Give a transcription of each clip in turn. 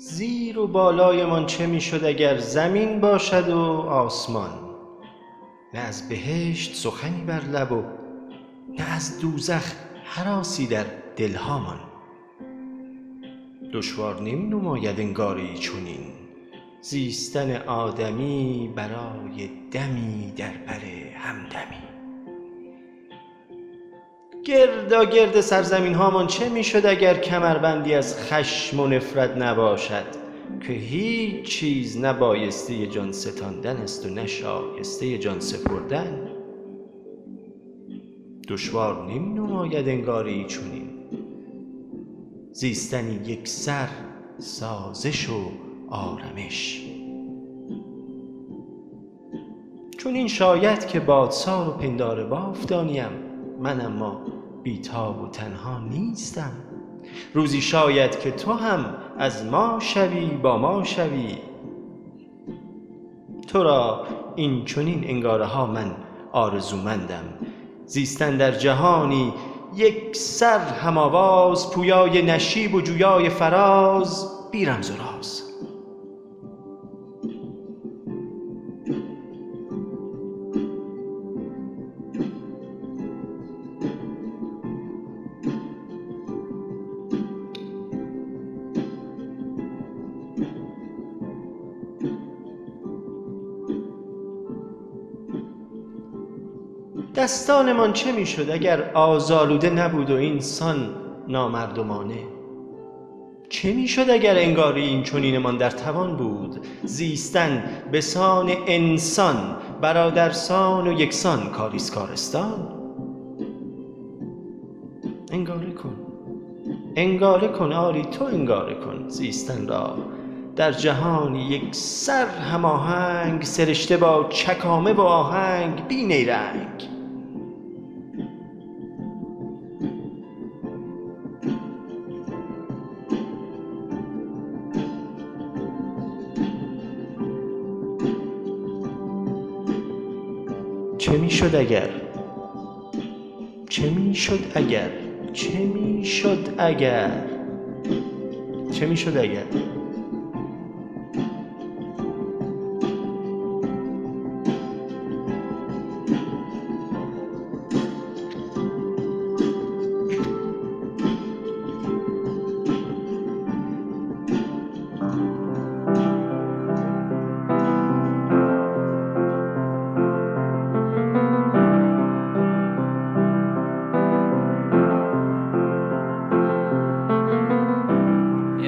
زیر و بالایمان چه می‌شد اگر زمین باشد و آسمان؟ نه از بهشت سخنی بر لب و نه از دوزخ هراسی در دلهامان. دشوار نمی نماید انگاری چنین زیستن آدمی برای دمی در بر همدمی. گرداگرد سرزمین هامان چه می‌شد اگر کمربندی از خشم و نفرت نباشد؟ که هیچ چیز نه بایسته جان ستاندن است و نه شایسته جان سپردن. دشوار نمی نماید انگاری چنین. زیستنی یک سر سازش و آرمش چون این شاید که بادسار و پندار بافتانیم. من اما بیتاب و تنها نیستم. روزی شاید که تو هم از ما شوی با ما شوی. تو را این چنین انگاره ها من آرزومندم. زیستن در جهانی یک سر هم آواز پویای نشیب و جویای فراز بی رمز و راز. دستانمان چه می‌شد اگر آزالوده نبود و اینسان نامردمانه؟ چه می‌شد اگر انگاری این چنینمان در توان بود؟ زیستن به سان انسان برادرسان و یکسان کاریست کارستان انگاره کن انگاره کن آری تو انگاره کن زیستن را. در جهانی یک سر هماهنگ سرشته با چکامه و آهنگ بی نیرنگ چه می‌شد اگر؟ چه می‌شد اگر؟ چه می‌شد اگر؟ چه می‌شد اگر؟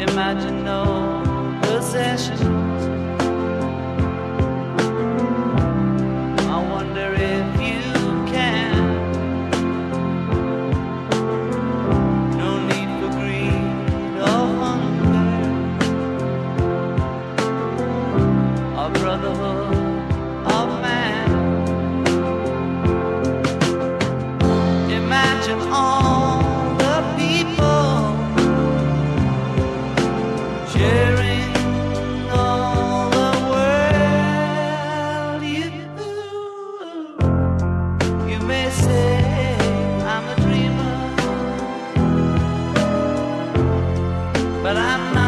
Imagine no possession. But I'm not